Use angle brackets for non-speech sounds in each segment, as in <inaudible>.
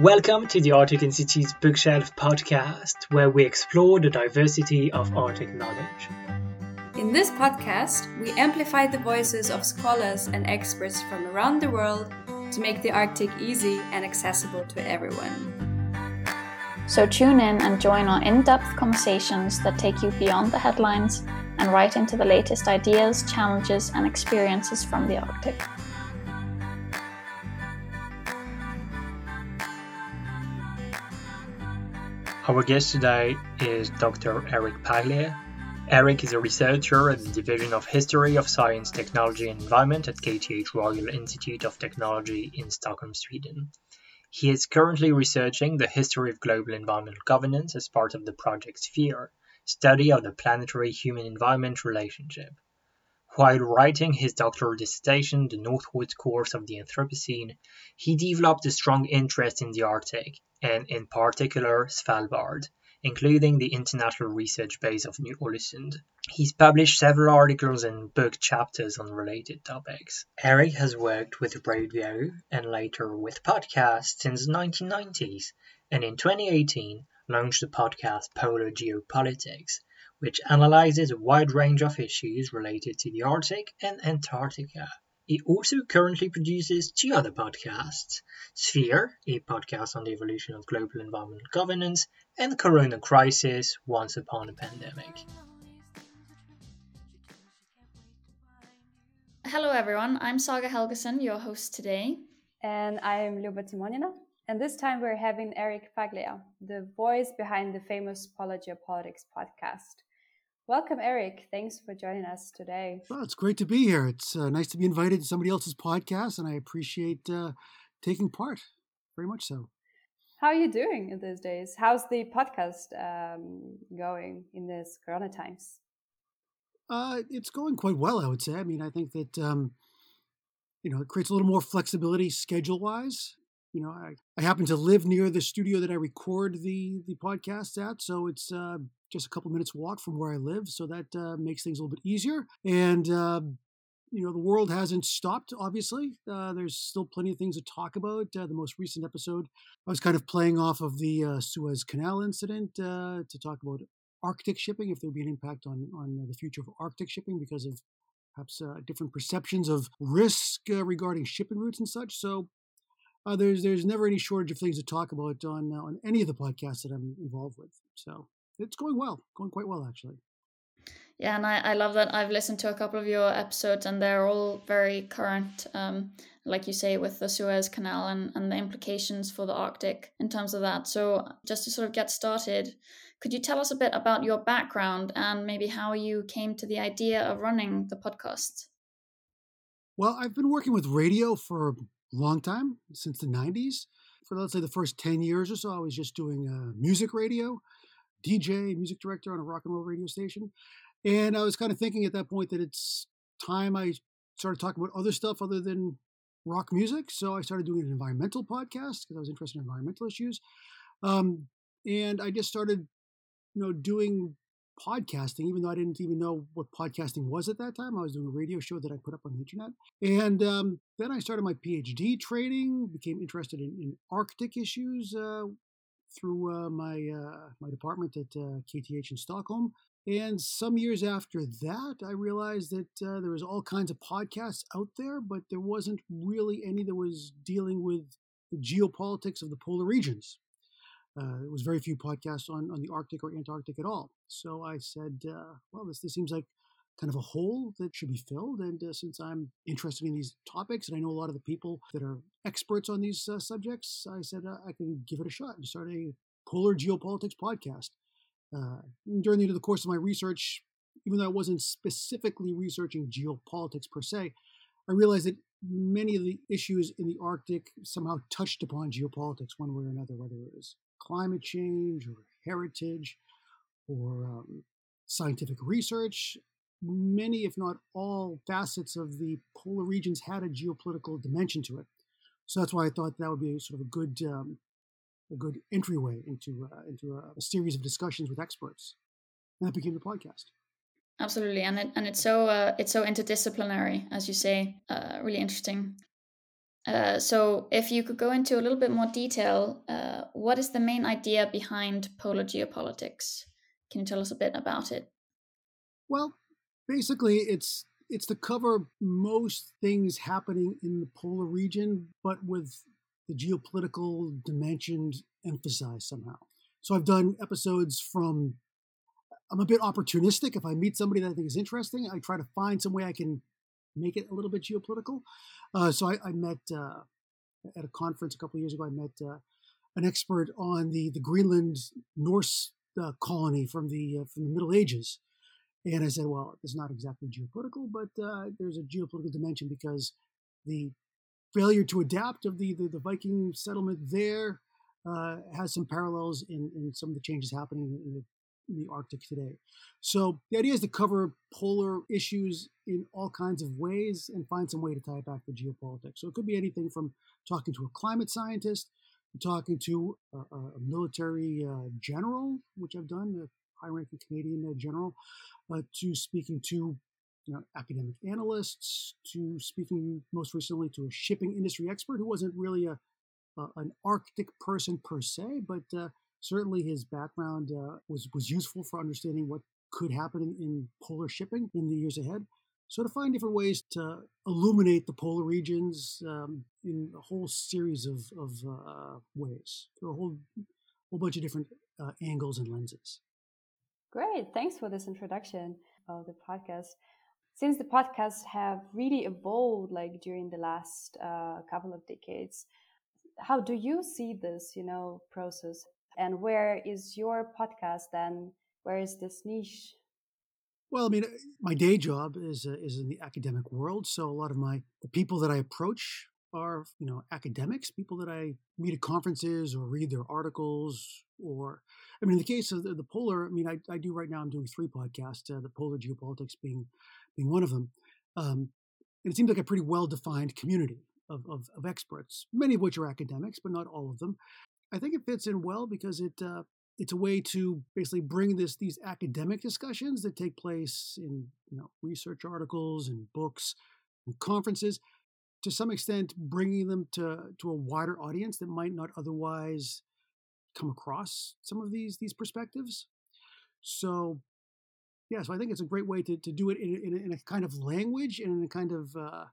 Welcome to the Arctic Institute's Bookshelf podcast, where we explore the diversity of Arctic knowledge. In this podcast, we amplify the voices of scholars and experts from around the world to make the Arctic easy and accessible to everyone. So tune in and join our in depth conversations that take you beyond the headlines and right into the latest ideas, challenges, and experiences from the Arctic. Our guest today is Dr. Eric Paglia. Eric is a researcher at the Division of History of Science, Technology and Environment at KTH Royal Institute of Technology in Stockholm, Sweden. He is currently researching the history of global environmental governance as part of the project Sphere, study of the planetary human environment relationship. While writing his doctoral dissertation, The Northward Course of the Anthropocene, he developed a strong interest in the Arctic, and in particular Svalbard, including the International Research Base of Ny-Ålesund. He's published several articles and book chapters on related topics. Eric has worked with radio and later with podcasts since the 1990s, and in 2018 launched the podcast Polar Geopolitics, which analyzes a wide range of issues related to the Arctic and Antarctica. He also currently produces two other podcasts Sphere, a podcast on the evolution of global environmental governance, and Corona Crisis Once Upon a Pandemic. Hello, everyone. I'm Saga Helgeson, your host today. And I'm Luba Timonina. And this time we're having Eric Paglia, the voice behind the famous Polar Geopolitics podcast. Welcome, Eric. Thanks for joining us today. Well, it's great to be here. It's uh, nice to be invited to somebody else's podcast, and I appreciate uh, taking part very much so. How are you doing in these days? How's the podcast um, going in these Corona times? Uh, it's going quite well, I would say. I mean, I think that um, you know it creates a little more flexibility schedule wise. You know, I, I happen to live near the studio that I record the the podcast at, so it's uh, just a couple minutes walk from where I live, so that uh, makes things a little bit easier. And uh, you know, the world hasn't stopped. Obviously, uh, there's still plenty of things to talk about. Uh, the most recent episode, I was kind of playing off of the uh, Suez Canal incident uh, to talk about Arctic shipping, if there'd be an impact on on the future of Arctic shipping because of perhaps different perceptions of risk regarding shipping routes and such. So. there's there's never any shortage of things to talk about on on any of the podcasts that I'm involved with. So it's going well, going quite well actually. Yeah, and I, I love that. I've listened to a couple of your episodes, and they're all very current, um, like you say, with the Suez Canal and, and the implications for the Arctic in terms of that. So, just to sort of get started, could you tell us a bit about your background and maybe how you came to the idea of running the podcast? Well, I've been working with radio for a long time, since the 90s. For let's say the first 10 years or so, I was just doing uh, music radio. DJ, music director on a rock and roll radio station. And I was kind of thinking at that point that it's time I started talking about other stuff other than rock music. So I started doing an environmental podcast because I was interested in environmental issues. Um, and I just started, you know, doing podcasting, even though I didn't even know what podcasting was at that time. I was doing a radio show that I put up on the internet. And um, then I started my PhD training, became interested in, in Arctic issues, uh, through uh, my uh, my department at uh, KTH in Stockholm. And some years after that, I realized that uh, there was all kinds of podcasts out there, but there wasn't really any that was dealing with the geopolitics of the polar regions. Uh, there was very few podcasts on, on the Arctic or Antarctic at all. So I said, uh, well, this, this seems like kind of a hole that should be filled. And uh, since I'm interested in these topics and I know a lot of the people that are experts on these uh, subjects, I said uh, I can give it a shot and start a polar geopolitics podcast. Uh, during the, the course of my research, even though I wasn't specifically researching geopolitics per se, I realized that many of the issues in the Arctic somehow touched upon geopolitics one way or another, whether it was climate change or heritage or um, scientific research many, if not all, facets of the polar regions had a geopolitical dimension to it. So that's why I thought that would be sort of a good um, a good entryway into uh, into a, a, series of discussions with experts, and that became the podcast. Absolutely, and it and it's so uh, it's so interdisciplinary, as you say, uh, really interesting. Uh, so, if you could go into a little bit more detail, uh, what is the main idea behind polar geopolitics? Can you tell us a bit about it? Well, basically, it's it's to cover most things happening in the polar region, but with the geopolitical dimensions emphasized somehow. So I've done episodes from. I'm a bit opportunistic. If I meet somebody that I think is interesting, I try to find some way I can make it a little bit geopolitical. Uh, so I, I met uh, at a conference a couple of years ago. I met uh, an expert on the the Greenland Norse uh, colony from the uh, from the Middle Ages, and I said, well, it's not exactly geopolitical, but uh, there's a geopolitical dimension because the failure to adapt of the the, the Viking settlement there has some parallels in, in some of the changes happening in the in the Arctic today. So the idea is to cover polar issues in all kinds of ways and find some way to tie it back to geopolitics. So it could be anything from talking to a climate scientist, talking to a, a military uh, general, which I've done, a high-ranking Canadian general, to speaking to you know, academic analysts, to speaking most recently to a shipping industry expert who wasn't really a, a an Arctic person per se, but uh, certainly his background uh, was was useful for understanding what could happen in, in, polar shipping in the years ahead. So to find different ways to illuminate the polar regions um, in a whole series of, of uh, ways through a whole whole bunch of different uh, angles and lenses. Great, thanks for this introduction of the podcast. Since the podcasts have really evolved, like during the last uh, couple of decades, how do you see this, you know, process? And where is your podcast then? Where is this niche? Well, I mean, my day job is uh, is in the academic world, so a lot of my the people that I approach are you know academics, people that I meet at conferences or read their articles, or I mean, in the case of the, the polar, I mean, I, I do right now. I'm doing three podcasts, uh, the polar geopolitics being being one of them, um, and it seems like a pretty well defined community of, of, of experts, many of which are academics, but not all of them. I think it fits in well because it uh, it's a way to basically bring this these academic discussions that take place in you know research articles and books and conferences to some extent bringing them to to a wider audience that might not otherwise come across some of these these perspectives so yeah so i think it's a great way to, to do it in, in, in a kind of language and in a kind of uh,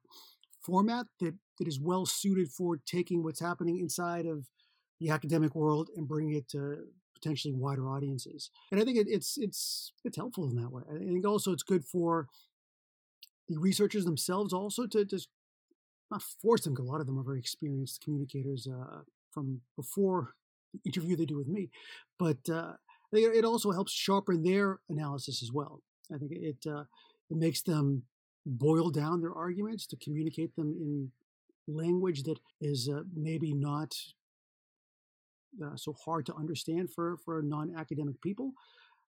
format that that is well suited for taking what's happening inside of the academic world and bringing it to potentially wider audiences. And I think it, it's it's it's helpful in that way. I think also it's good for the researchers themselves also to just not force them. Because a lot of them are very experienced communicators uh, from before the interview they do with me, but uh, it also helps sharpen their analysis as well. I think it uh, it makes them boil down their arguments to communicate them in language that is uh, maybe not uh, so hard to understand for for non-academic people.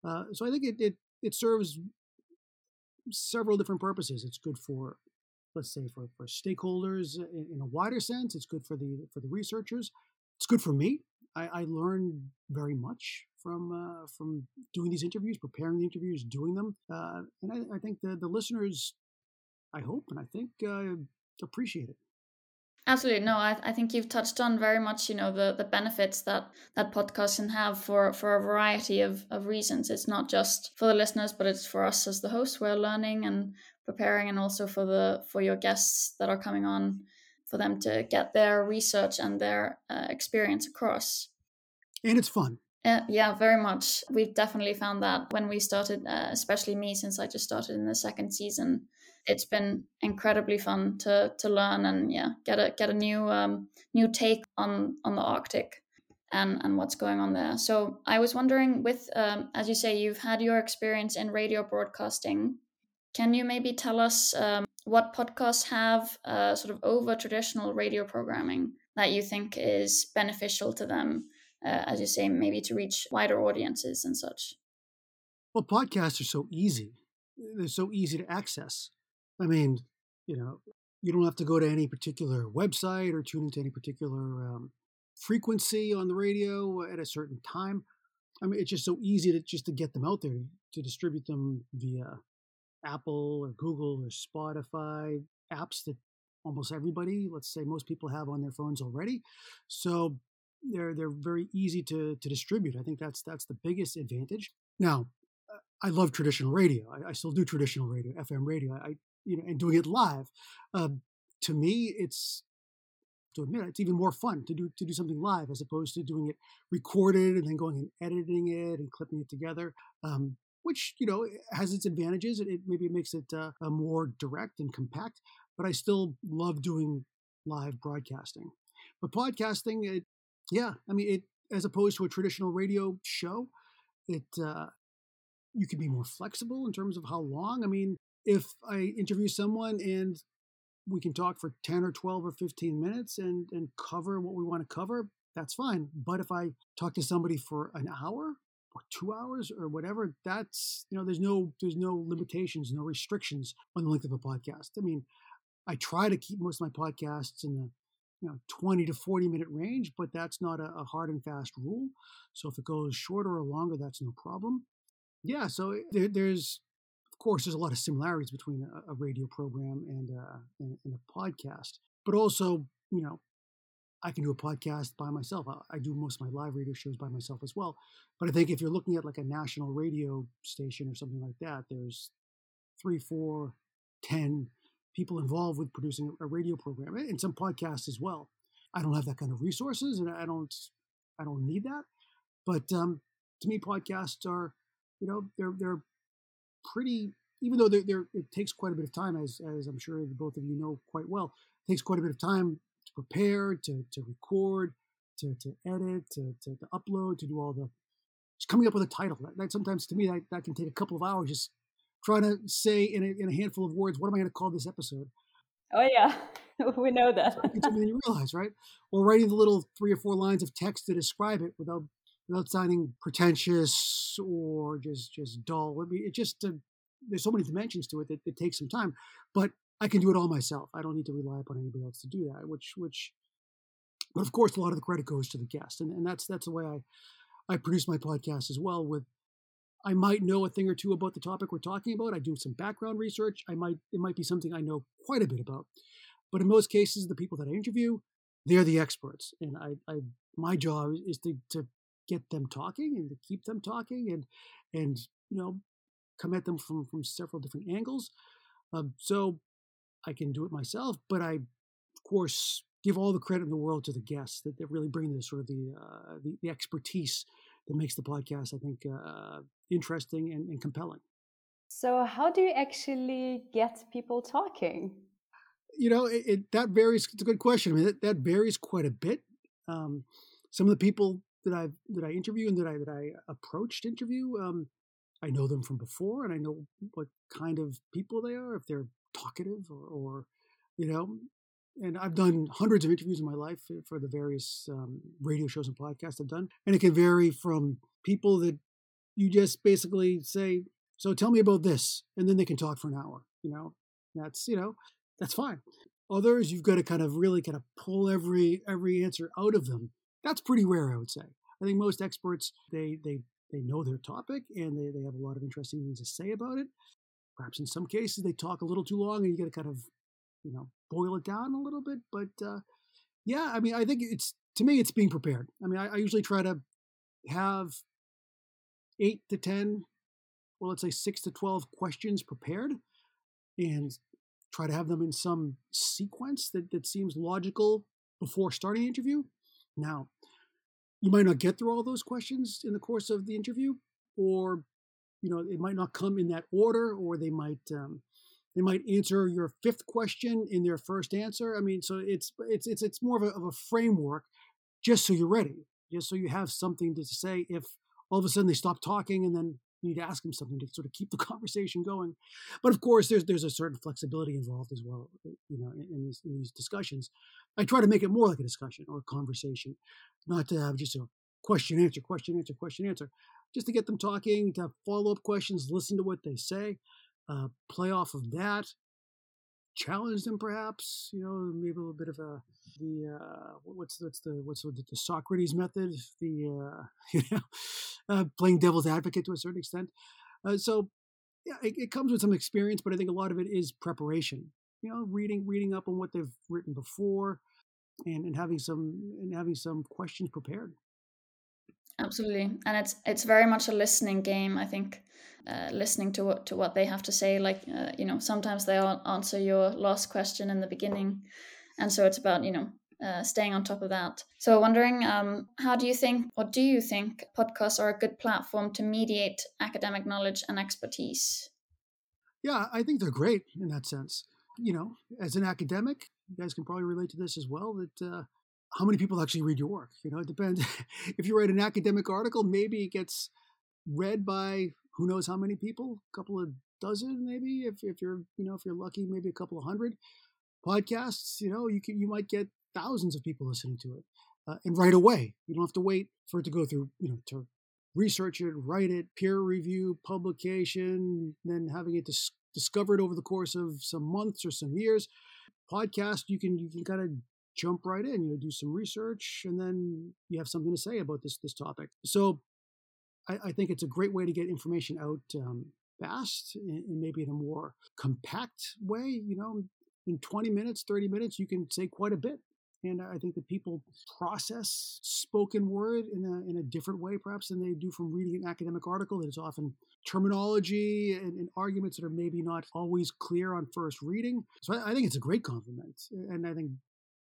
Uh, so I think it, it it serves several different purposes. It's good for let's say for, for stakeholders in, in, a wider sense. It's good for the for the researchers. It's good for me. I, I learn very much from uh, from doing these interviews, preparing the interviews, doing them, uh, and I, I, think the the listeners, I hope and I think uh, appreciate it. Absolutely. No, I, I think you've touched on very much, you know, the, the benefits that that podcast can have for, for a variety of, of reasons. It's not just for the listeners, but it's for us as the hosts. We're learning and preparing and also for the for your guests that are coming on for them to get their research and their uh, experience across. And it's fun. Uh, yeah, very much. We've definitely found that when we started, uh, especially me, since I just started in the second season, it's been incredibly fun to to learn and yeah get a get a new um, new take on on the Arctic and and what's going on there. So I was wondering, with um, as you say, you've had your experience in radio broadcasting. Can you maybe tell us um, what podcasts have uh, sort of over traditional radio programming that you think is beneficial to them, uh, as you say, maybe to reach wider audiences and such? Well, podcasts are so easy; they're so easy to access. I mean, you know, you don't have to go to any particular website or tune into any particular um, frequency on the radio at a certain time. I mean, it's just so easy to just to get them out there to distribute them via Apple or Google or Spotify apps that almost everybody, let's say most people have on their phones already. So they're they're very easy to to distribute. I think that's that's the biggest advantage. Now, I love traditional radio. I, I still do traditional radio, FM radio. I you know, and doing it live. Uh, to me, it's to admit it's even more fun to do to do something live as opposed to doing it recorded and then going and editing it and clipping it together. Um, which you know has its advantages. It, it maybe makes it uh, more direct and compact, but I still love doing live broadcasting. But podcasting, it, yeah, I mean, it as opposed to a traditional radio show, it uh, you can be more flexible in terms of how long. I mean, if I interview someone and we can talk for 10 or 12 or 15 minutes and, and cover what we want to cover, that's fine. But if I talk to somebody for an hour or two hours or whatever, that's, you know, there's no, there's no limitations, no restrictions on the length of a podcast. I mean, I try to keep most of my podcasts in the, you know, 20 to 40 minute range, but that's not a, a hard and fast rule. So if it goes shorter or longer, that's no problem. Yeah. So eh, there, there's, course, there's a lot of similarities between a, a radio program and, uh, and, and, a podcast, but also, you know, I can do a podcast by myself. I, I, do most of my live radio shows by myself as well. But I think if you're looking at like a national radio station or something like that, there's three, four, ten people involved with producing a radio program and some podcasts as well. I don't have that kind of resources, and I don't, I don't need that. But um, to me, podcasts are, you know, they're they're pretty, even though they're, they're, it takes quite a bit of time, as, as I'm sure both of you know quite well, it takes quite a bit of time to prepare, to, to record, to, to edit, to, to, to upload, to do all the, just coming up with a title. That, that sometimes to me, that, that can take a couple of hours just trying to say in a, in a handful of words, what am I going to call this episode? Oh, yeah. <laughs> we know that. then you realize, right? Or writing the little three or four lines of text to describe it without without sounding pretentious or just just dull. I mean, it just uh, there's so many dimensions to it that it takes some time. But I can do it all myself. I don't need to rely upon anybody else to do that. Which which, but of course, a lot of the credit goes to the guest, and, and that's that's the way I I produce my podcast as well. With I might know a thing or two about the topic we're talking about. I do some background research. I might it might be something I know quite a bit about. But in most cases, the people that I interview, they're the experts, and I, I my job is to to get them talking and to keep them talking and and you know come at them from from several different angles. Um, so I can do it myself, but I of course give all the credit in the world to the guests that, that really bring this sort of the, uh, the, the expertise that makes the podcast I think uh, interesting and, and compelling. So how do you actually get people talking? You know, it, it, that varies. It's a good question. I mean, that, that varies quite a bit. Um, some of the people that I that I interview and that I that I approached interview. Um, I know them from before, and I know what kind of people they are. If they're talkative or, or you know, and I've done hundreds of interviews in my life for the various um, radio shows and podcasts I've done, and it can vary from people that you just basically say, "So tell me about this," and then they can talk for an hour. You know, that's you know, that's fine. Others, you've got to kind of really kind of pull every every answer out of them that's pretty rare, I would say. I think most experts they they they know their topic and they, they have a lot of interesting things to say about it. Perhaps in some cases they talk a little too long and you got to kind of you know boil it down a little bit. But uh, yeah, I mean, I think it's to me it's being prepared. I mean, I, I usually try to have eight to ten, well, let's say six to twelve questions prepared, and try to have them in some sequence that that seems logical before starting the interview now, you might not get through all those questions in the course of the interview, or you know it might not come in that order, or they might um, they might answer your fifth question in their first answer. I mean, so it's it's it's it's more of a, of a framework, just so you're ready, just so you have something to say if all of a sudden they stop talking and then you need to ask them something to sort of keep the <laughs> conversation going. But of course, there's there's a certain flexibility involved as well, uh, you know, in, in, these, in these discussions. I try to make it more like a discussion or a conversation, not to have just a question answer, question answer, question answer, just to get them talking, to have follow up questions, listen to what they say, uh, play off of that, challenge them perhaps? You know maybe a little bit of a the uh what's the what's the, the socrates method? The uh <laughs> you know uh, playing devil's advocate to a certain extent. Uh, so yeah it, it, comes with some experience but i think a lot of it is preparation. You know, reading reading up on what they've written before, and, and having some and having some questions prepared. Absolutely, and it's it's very much a listening game. I think uh, listening to what to what they have to say. Like uh, you know, sometimes they answer your last question in the beginning, and so it's about you know uh, staying on top of that. So, wondering, um, how do you think, or do you think, podcasts are a good platform to mediate academic knowledge and expertise? Yeah, I think they're great in that sense. You know, as an academic, you guys can probably relate to this as well. That uh, how many people actually read your work? You know, it depends. <laughs> if you write an academic article, maybe it gets read by who knows how many people, a couple of dozen, maybe. If if you're you know if you're lucky, maybe a couple of hundred podcasts. You know, you can you might get thousands of people listening to it, uh, and right away. You don't have to wait for it to go through, you know, to research it, write it, peer review, publication, then having it dis- discovered over the course of some months or some years. Podcast, you can you can kind of jump right in. You know, do some research, and then you have something to say about this this topic. So, I, I think it's a great way to get information out um, fast and, maybe in a more compact way. You know, in 20 minutes, 30 minutes, you can say quite a bit. And I think that people process spoken word in a, in a different way, perhaps, than they do from reading an academic article that is often terminology and, and arguments that are maybe not always clear on first reading. So I, I think it's a great compliment. And I think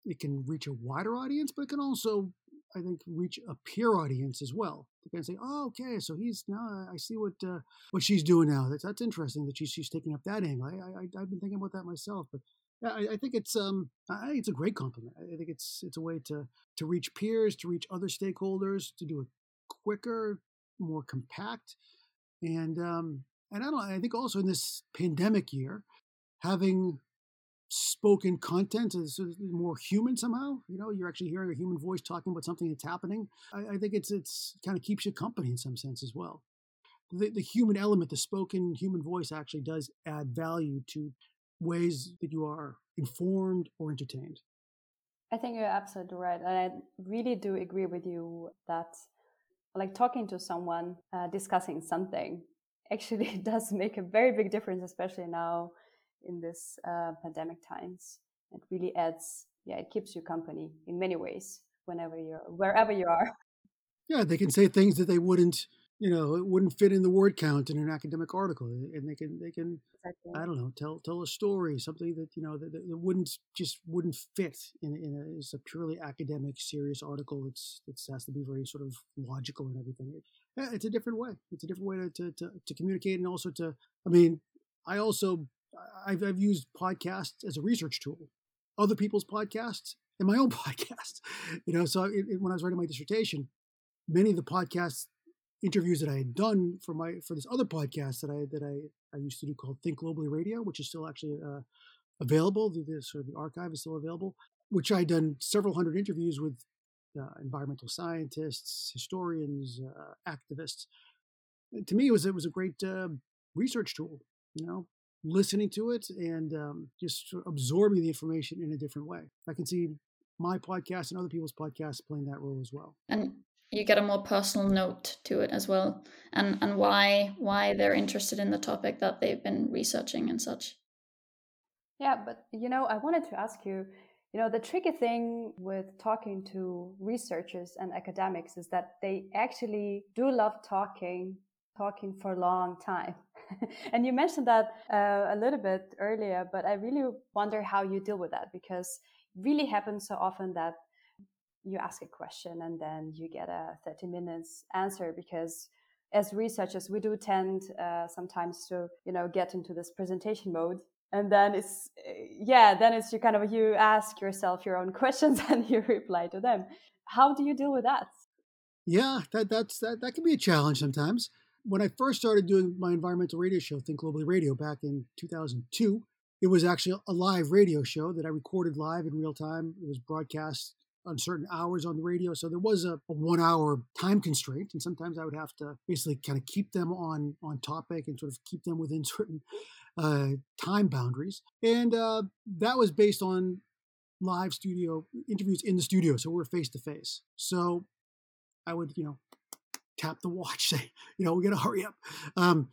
it can reach a wider audience, but it can also, I think, reach a peer audience as well. Kind of say, oh, okay, so he's now I see what uh, what she's doing now. That's that's interesting that she's she's taking up that angle. I, I I've been thinking about that myself, but I, think it's um, I it's a great compliment. I think it's it's a way to to reach peers, to reach other stakeholders, to do it quicker, more compact, and um, and I don't. I think also in this pandemic year, having spoken content is more human somehow. You know, you're actually hearing a human voice talking about something that's happening. I, I think it's it's kind of keeps you company in some sense as well. The, the human element, the spoken human voice, actually does add value to ways that you are informed or entertained. I think you're absolutely right. And I really do agree with you that, like, talking to someone, uh, discussing something actually <laughs> does make a very big difference, especially now in this uh, pandemic times. It really adds, yeah, it keeps you company in many ways whenever you're, wherever you are. Yeah, they can say things that they wouldn't you know it wouldn't fit in the word count in an academic article and they can they can exactly. i don't know tell tell a story something that you know that, that wouldn't just wouldn't fit in, in a, it's a purely academic serious article it's it has to be very sort of logical and everything it, yeah, it's a different way it's a different way to, to, to, to communicate and also to i mean i also I've, I've used podcasts as a research tool other people's podcasts and my own <laughs> podcast you know so it, it, when i was writing my dissertation many of the podcasts interviews that I had done for my for this other podcast that I that I, I used to do called Think Globally Radio, which is still actually uh, available. The, the, sort of the archive is still available, which I had done several hundred interviews with uh, environmental scientists, historians, uh, activists. To me, it was it was a great uh, research tool. You know, listening to it and um, just absorbing the information in a different way. I can see my podcast and other people's podcasts playing that role as well. And you get a more personal note to it as well and and why why they're interested in the topic that they've been researching and such yeah but you know i wanted to ask you you know the tricky thing with talking to researchers and academics is that they actually do love talking talking for a long time <laughs> and you mentioned that uh, a little bit earlier but i really wonder how you deal with that because it really happens so often that you ask a question and then you get a 30 minutes answer because as researchers we do tend uh, sometimes to you know get into this presentation mode and then it's yeah then it's you kind of you ask yourself your own <laughs> questions and you reply to them. How do you deal with that? Yeah that that's that, that can be a challenge sometimes when i first started doing my environmental radio show think globally radio back in 2002 it was actually a live radio show that i recorded live in real time it was broadcast on certain hours on the radio. So there was a, a, one hour time constraint. And sometimes I would have to basically kind of keep them on, on topic and sort of keep them within <laughs> certain uh, time boundaries. And uh, that was based on live studio interviews in the studio. So we're face to face. So I would, you know, tap the watch, <laughs> say, you know, we got to hurry up. Um,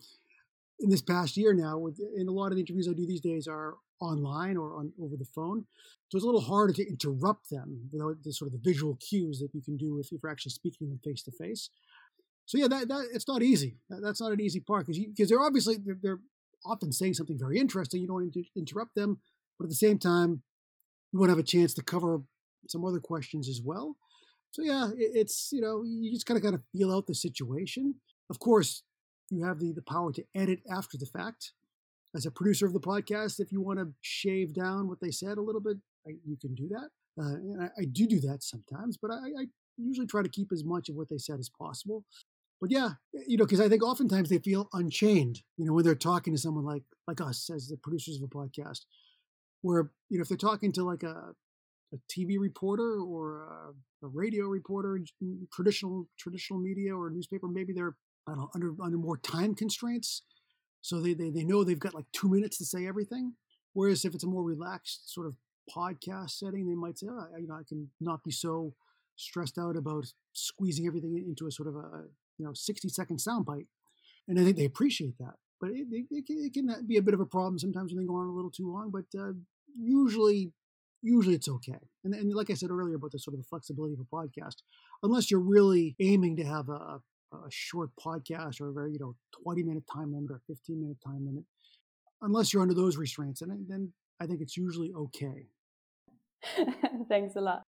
in this past year now, with in a lot of the interviews I do these days are online or on over the phone. So it's a little harder to interrupt them without the sort of the visual cues that you can do if you're actually speaking to them face to face. So yeah, that, that it's not easy. That's not an easy part because because they're obviously they're, they're, often saying something very interesting. You don't want to interrupt them, but at the same time, you want to have a chance to cover some other questions as well. So yeah, it, it's you know you just kind of got to feel out the situation. Of course, you have the the power to edit after the fact. As a producer of the podcast, if you want to shave down what they said a little bit, I, you can do that. Uh, and I, I, do do that sometimes, but I, I usually try to keep as much of what they said as possible. But yeah, you know, because I think oftentimes they feel unchained, you know, when they're talking to someone like like us as the producers of a podcast, where you know if they're talking to like a a TV reporter or a, a radio reporter, traditional traditional media or newspaper, maybe they're I don't know, under under more time constraints, so they, they they know they've got like two minutes to say everything. Whereas if it's a more relaxed sort of podcast setting, they might say, oh, I, you know, I can not be so stressed out about squeezing everything into a sort of a you know 60 second soundbite, and I think they appreciate that. But it, it, it, can be a bit of a problem sometimes when they go on a little too long. But uh, usually usually it's okay. And, and like I said earlier about the sort of the flexibility of a podcast, unless you're really aiming to have a, a short podcast or a very, you know, 20 minute time limit or 15 minute time limit, unless you're under those restraints, and then I think it's usually okay. <laughs> Thanks a lot.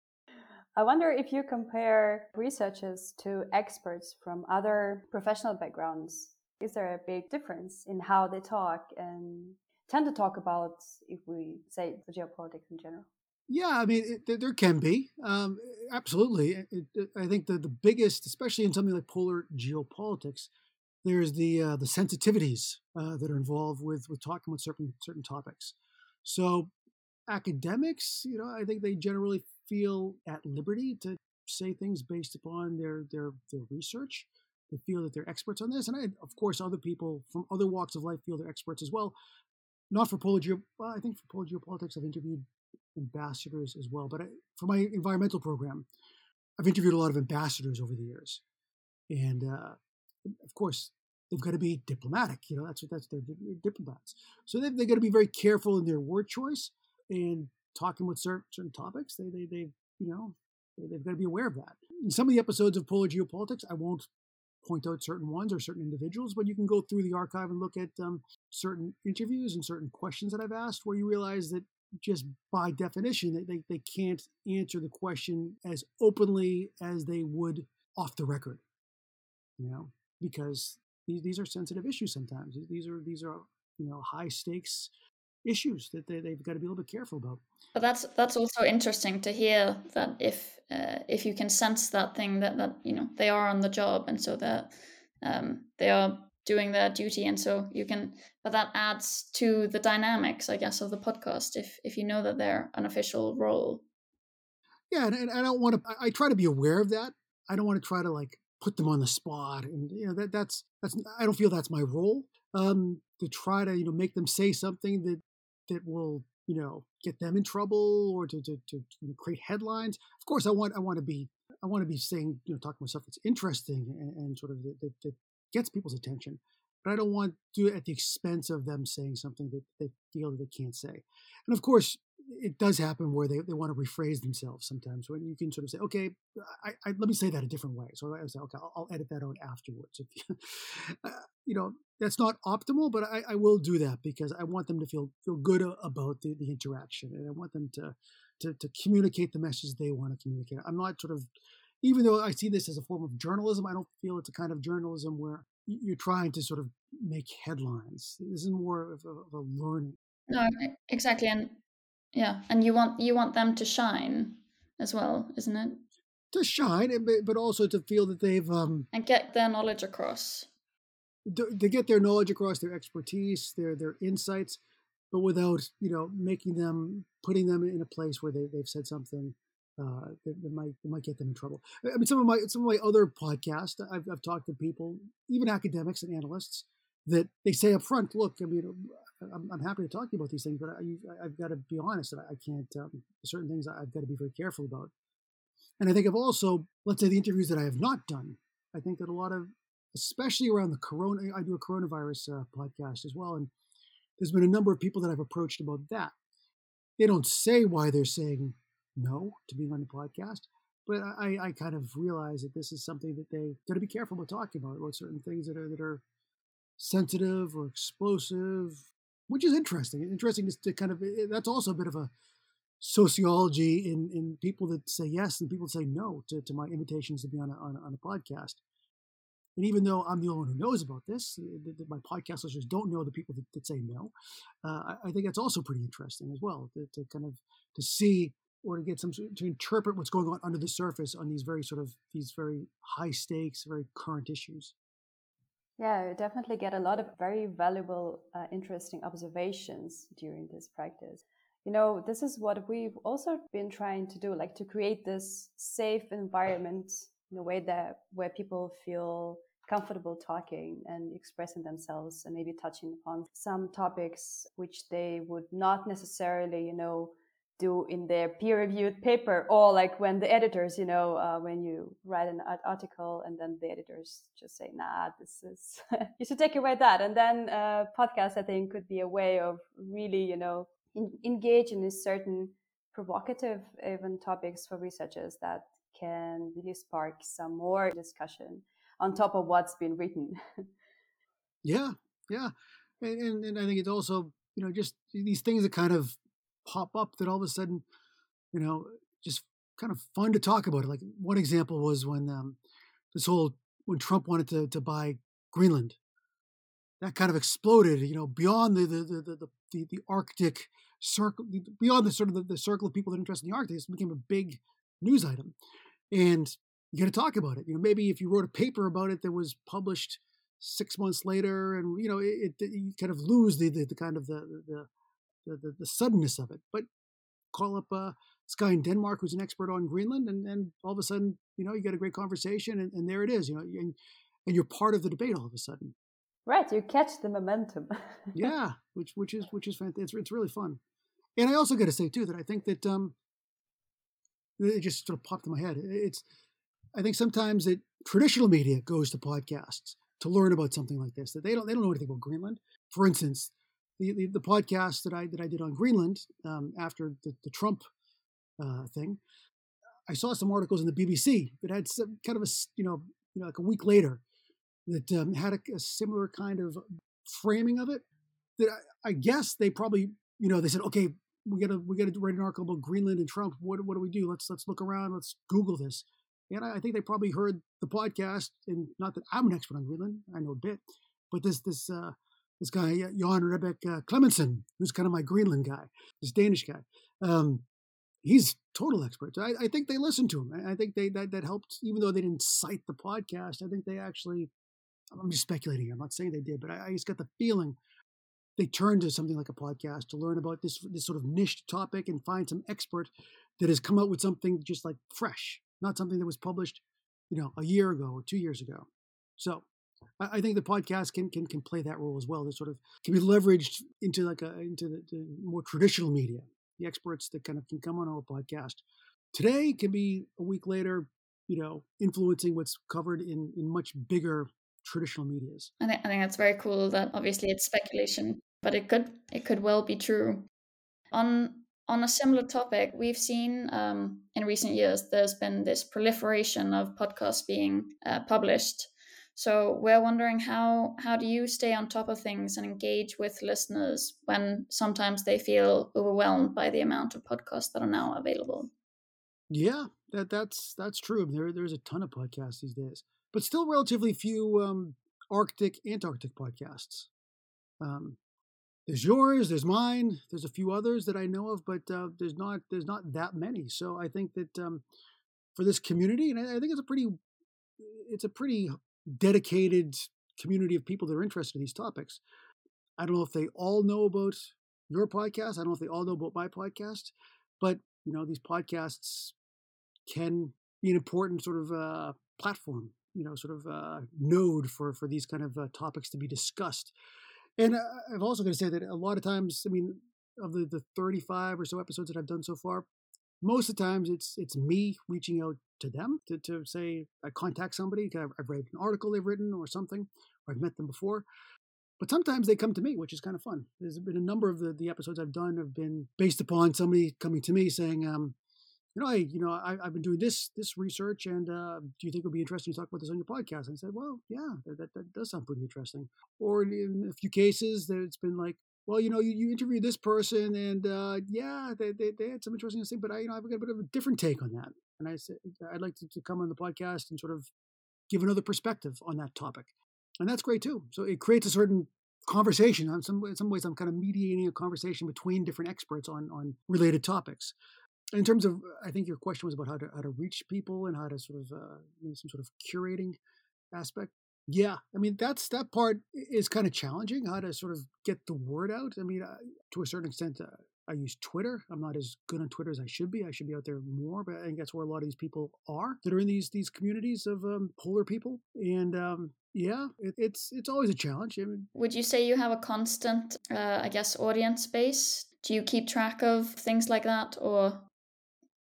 I wonder if you compare researchers to experts from other professional backgrounds, is there a big difference in how they talk and tend to talk about, if we say the geopolitics in general? Yeah, I mean, it, there can be. Um, absolutely. It, it, I think the, the biggest, especially in something like polar geopolitics, there's the uh, the sensitivities uh, that are involved with with talking with certain certain topics. So academics, you know, I think they generally feel at liberty to say things based upon their their their research. They feel that they're experts on this, and I, of course, other people from other walks of life feel they're experts as well. Not for polar geo, well, I think for polar geopolitics, I've interviewed ambassadors as well. But I, for my environmental program, I've interviewed a lot of ambassadors over the years, and uh, of course they've got to be diplomatic. You know, that's what that's they're diplomats. So they've, they've got to be very careful in their word choice and talking with certain, certain topics. They they they you know they, have got to be aware of that. In some of the episodes of Polar Geopolitics, I won't point out certain ones or certain individuals, but you can go through the archive and look at um, certain interviews and certain questions that I've asked where you realize that just by definition they, they, can't answer the question as openly as they would off the record you know because these, these are sensitive issues sometimes. These are these are you know high stakes issues that they, they've got to be a little bit careful about. But that's that's also interesting to hear that if uh, if you can sense that thing that that you know they are on the job and so that um, they are doing their duty and so you can but that adds to the dynamics i guess of the podcast if if you know that they're an official role. Yeah and, and i don't want to I, I try to be aware of that. I don't want to try to like put them on the spot and you know that that's that's i don't feel that's my role um to try to you know make them say something that that will you know get them in trouble or to to, to create headlines. Of course i want i want to be I want to be saying, you know, talking about stuff that's interesting and, and sort of that, that, that, gets people's attention. But I don't want to do it at the expense of them saying something that they feel that they can't say. And of course, it does happen where they, they want to rephrase themselves sometimes when you can sort of say, okay, I, I, let me say that a different way. So I say, okay, I'll, I'll edit that out afterwards. You, <laughs> uh, you know, that's not optimal, but I, I, will do that because I want them to feel feel good about the, the interaction and I want them to, to, to communicate the message they want to communicate. I'm not sort of even though I see this as a form of journalism, I don't feel it's a kind of journalism where you're trying to sort of make headlines. This is more of a, of a learning. No, exactly, and yeah, and you want you want them to shine as well, isn't it? To shine, but also to feel that they've um, and get their knowledge across. To, to get their knowledge across, their expertise, their their insights, but without you know making them putting them in a place where they, they've said something uh, might might get them in trouble. I mean, some of my some of my other podcasts, I've, I've talked to people, even academics and analysts, that they say up front, look, I mean, I'm, I'm happy to talk to you about these things, but I, have got to be honest that I can't. Um, certain things I've got to be very careful about. And I think I've also, let's say, the interviews that I have not done. I think that a lot of, especially around the corona, I do a coronavirus uh, podcast as well, and there's been a number of people that I've approached about that they don't say why they're saying no to being on the podcast, but I, I kind of realize that this is something that they got to be careful about talking about, about certain things that are that are sensitive or explosive, which is interesting. Interesting is to kind of that's also a bit of a sociology in in people that say yes and people say no to, to my invitations to be on a, on a, on a podcast. And even though I'm the only one who knows about this, uh, my podcast listeners don't know the people that, that say no. Uh, I, I, think that's also pretty interesting as well to, to, kind of to see or to get some to interpret what's going on under the surface on these very sort of these very high stakes, very current issues. Yeah, definitely get a lot of very valuable, uh, interesting observations during this practice. You know, this is what we've also been trying to do, like to create this safe environment in a way that where people feel comfortable talking and expressing themselves and maybe touching upon some topics which they would not necessarily, you know, do in their peer-reviewed paper or like when the editors you know uh, when you write an article and then the editors just say nah this is <laughs> you should take away that and then uh, podcast i think could be a way of really you know in, engage in certain provocative even topics for researchers that can really spark some more discussion on top of what's been written. <laughs> yeah, yeah, and, and, and I think it's also you know just these things that kind of pop up that all of a sudden, you know, just kind of fun to talk about it. Like one example was when um, this whole when Trump wanted to to buy Greenland, that kind of exploded. You know, beyond the the the the, the, the Arctic circle, beyond the sort of the, the circle of people that are interested in the Arctic, it became a big news item, and you got to talk about it. You know, maybe if you wrote a paper about it that was published six months later, and you know, it, it you kind of lose the, the, the kind of the, the the, the suddenness of it. But call up uh, this guy in Denmark who's an expert on Greenland, and, and all of a sudden, you know, you get a great conversation, and, and there it is. You know, and, and you're part of the debate all of a sudden. Right, you catch the momentum. <laughs> yeah, which which is which is fantastic. It's, it's really fun, and I also got to say too that I think that um, it just sort of popped in my head. It's I think sometimes that traditional media goes to podcasts to learn about something like this that they don't they don't know anything about Greenland. For instance, the the, the podcast that I that I did on Greenland um, after the, the Trump uh, thing, I saw some articles in the BBC that had some kind of a you know you know like a week later that um, had a, a, similar kind of framing of it. That I, I guess they probably you know they said okay we gotta we gotta write an article about Greenland and Trump. What what do we do? Let's let's look around. Let's Google this. And I, I think they probably heard the podcast, and not that I'm an expert on Greenland, I know a bit, but this this uh, this guy Jon Rahbek uh, who's kind of my Greenland guy, this Danish guy. Um, he's total expert. I, I, think they listened to him. I think they that, that helped, even though they didn't cite the podcast. I think they actually. I'm just speculating. I'm not saying they did, but I, I just got the feeling they turned to something like a podcast to learn about this this sort of niche topic and find some expert that has come out with something just like fresh not something that was published, you know, a year ago or two years ago. So I, think the podcast can, can can play that role as well. That sort of can be leveraged into like a into the, the more traditional media. The experts that kind of can come on our podcast today can be a week later, you know, influencing what's covered in in much bigger traditional medias. I think, I think that's very cool. That obviously it's speculation, but it could it could well be true. On on a similar topic, we've seen um, in recent years there's been this proliferation of podcasts being uh, published. So we're wondering how how do you stay on top of things and engage with listeners when sometimes they feel overwhelmed by the amount of podcasts that are now available? Yeah, that that's that's true. There there's a ton of podcasts these days, but still relatively few um, Arctic Antarctic podcasts. Um, there's yours, there's mine, there's a few others that I know of, but uh, there's not there's not that many. So I think that um, for this community, and I, I think it's a pretty it's a pretty dedicated community of people that are interested in these topics. I don't know if they all know about your podcast. I don't know if they all know about my podcast, but you know these podcasts can be an important sort of uh, platform, you know, sort of uh, node for for these kind of uh, topics to be discussed. And I've also got to say that a lot of times, I mean, of the, the 35 or so episodes that I've done so far, most of the times it's it's me reaching out to them to, to say I contact somebody. I've, I've read an article they've written or something, or I've met them before. but sometimes they come to me, which is kind of fun. There's been a number of the, the episodes I've done have been based upon somebody coming to me saying, um, you know, I, you know, I, have been doing this this research, and uh, do you think it would be interesting to talk about this on your podcast? And I said, well, yeah, that, that, that does sound pretty interesting. Or in a few cases, it's been like, well, you know, you, you interviewed this person, and uh, yeah, they, they, they had some interesting things, but I, you know, I've got a bit of a different take on that. And I said, I'd like to, to come on the podcast and sort of give another perspective on that topic, and that's great too. So it creates a certain conversation. In some in some ways, I'm kind of mediating a conversation between different experts on on related topics in terms of, I think your question was about how to how to reach people and how to sort of uh, some sort of curating aspect. Yeah, I mean that's that part is kind of challenging. How to sort of get the word out. I mean, to a certain extent, uh, I use Twitter. I'm not as good on Twitter as I should be. I should be out there more, but I think that's where a lot of these people are that are in these these communities of um, polar people. And um, yeah, it, it's it's always a challenge. I mean, Would you say you have a constant, uh, I guess, audience base? Do you keep track of things like that, or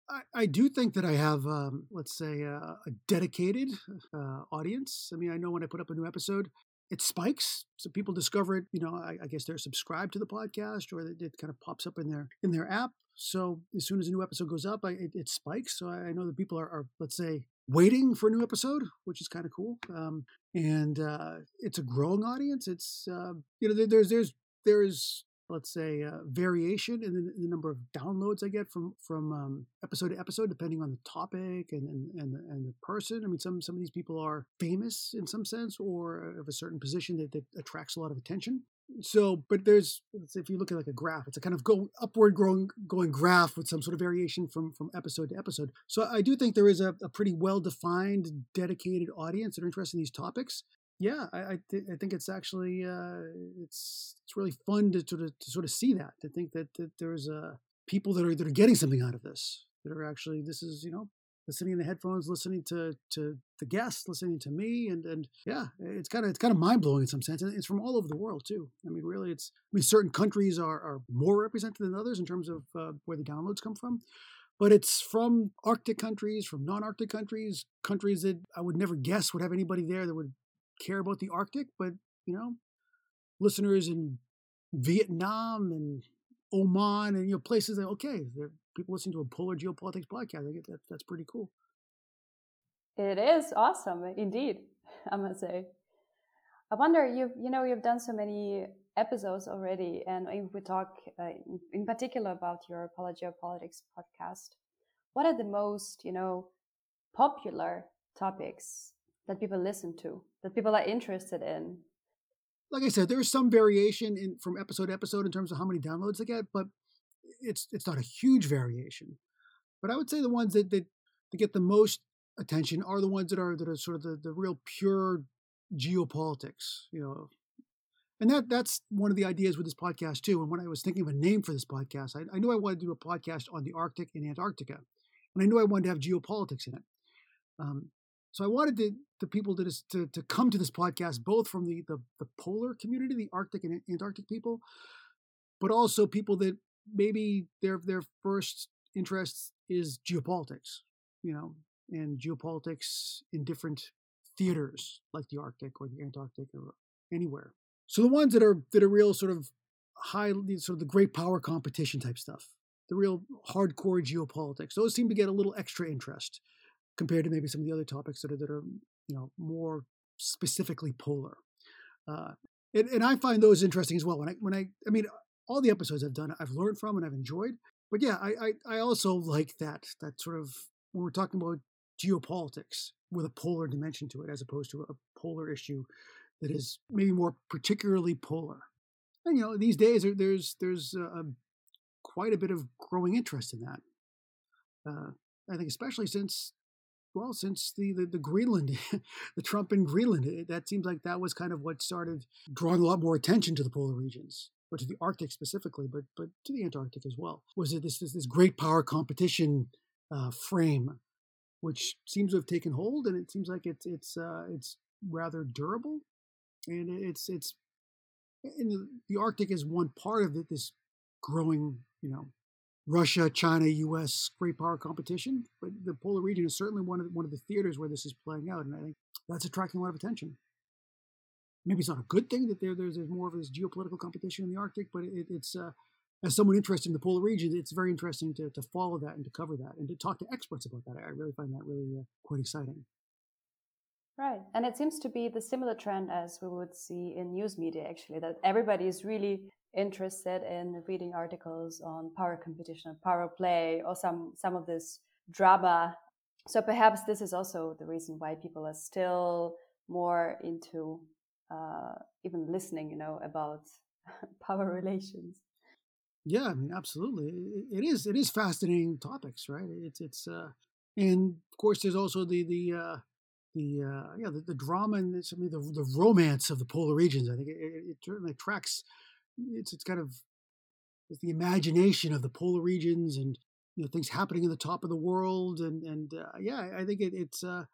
I, I do think that I have, um, let's say, uh, a dedicated uh, audience. I mean, I know when I put up a new episode, it spikes, so people discover it. You know, I, I guess they're subscribed to the podcast, or it, it, kind of pops up in their in their app. So as soon as a new episode goes up, I, it, it, spikes. So I know that people are, are, let's say, waiting for a new episode, which is kind of cool. Um, and uh, it's a growing audience. It's uh, you know, there, there's there's there's let's say uh, variation in the, the, number of downloads I get from from um, episode to episode, depending on the topic and and and the, and the, person. I mean, some some of these people are famous in some sense or of a certain position that, that attracts a lot of attention. So, but there's if you look at like a graph, it's a kind of go upward growing going graph with some sort of variation from from episode to episode. So I do think there is a, a pretty well defined, dedicated audience that are interested in these topics yeah, I I, th- I, think it's actually uh, it's it's really fun to sort of to sort of see that to think that, that there's uh, people that are that are getting something out of this that are actually this is you know listening in the headphones, listening to to the guests, listening to me, and and yeah, it's kind of it's kind of mind blowing in some sense, and it's from all over the world too. I mean, really, it's I mean, certain countries are are more represented than others in terms of uh, where the downloads come from. But it's from Arctic countries, from non-Arctic countries, countries that I would never guess would have anybody there that would care about the Arctic, but you know, listeners in Vietnam and Oman and you know places that okay, people listening to a polar geopolitics podcast. I get that that's pretty cool. It is awesome, indeed. I must say. I wonder you you know you've done so many episodes already, and we talk uh, in particular about your Polar Geopolitics podcast. What are the most you know popular topics that people listen to, that people are interested in. Like I said, there's some variation in from episode to episode in terms of how many downloads they get, but it's it's not a huge variation. But I would say the ones that that, that get the most attention are the ones that are that are sort of the, the real pure geopolitics, you know. And that that's one of the ideas with this podcast too. And when I was thinking of a name for this podcast, I, I knew I wanted to do a podcast on the Arctic and Antarctica, and I knew I wanted to have geopolitics in it. Um, so I wanted the, people to, to, to come to this podcast, both from the, the, the polar community, the Arctic and Antarctic people, but also people that maybe their their first interest is geopolitics, you know, and geopolitics in different theaters like the Arctic or the Antarctic or anywhere. So the ones that are that are real sort of high, sort of the great power competition type stuff, the real hardcore geopolitics, those seem to get a little extra interest compared to maybe some of the other topics that are that are you know more specifically polar. Uh, and, and I find those interesting as well. When I when I I mean all the episodes I've done, I've learned from and I've enjoyed. But yeah, I I, I also like that that sort of when we're talking about geopolitics with a polar dimension to it, as opposed to a polar issue that is maybe more particularly polar. And you know, these days there's there's quite a bit of growing interest in that. Uh, I think especially since well since the the, the Greenland, <laughs> the Trump in Greenland. It, that seems like that was kind of what started drawing a lot more attention to the polar regions or to the Arctic specifically, but but to the Antarctic as well. Was it this this, this great power competition uh, frame, which seems to have taken hold, and it seems like it's it's uh, it's rather durable, and it's it's and the, the Arctic is one part of it, this growing you know Russia, China, U.S. great power competition. But the polar region is certainly one of the, one of the theaters where this is playing out, and I think that's attracting a lot of attention. maybe it's not a good thing that there, there's, there's more of this geopolitical competition in the Arctic, but it, it's uh, as someone interested in the polar region, it's very interesting to, to follow that and to cover that and to talk to experts about that. I really find that really uh, quite exciting. Right. And it seems to be the similar trend as we would see in news media, actually, that everybody is really interested in reading articles on power competition, or power play, or some, some of this drama. So perhaps this is also the reason why people are still more into uh, even listening, you know, about <laughs> power relations. Yeah, I mean, absolutely. It is. It is fascinating topics, right? It's it's uh, and of course, there's also the the uh, the uh, yeah the, the drama and I mean, the the romance of the polar regions. I think it, it certainly attracts. It's it's kind of it's the imagination of the polar regions and you know things happening in the top of the world and and uh, yeah, I think it, it's uh,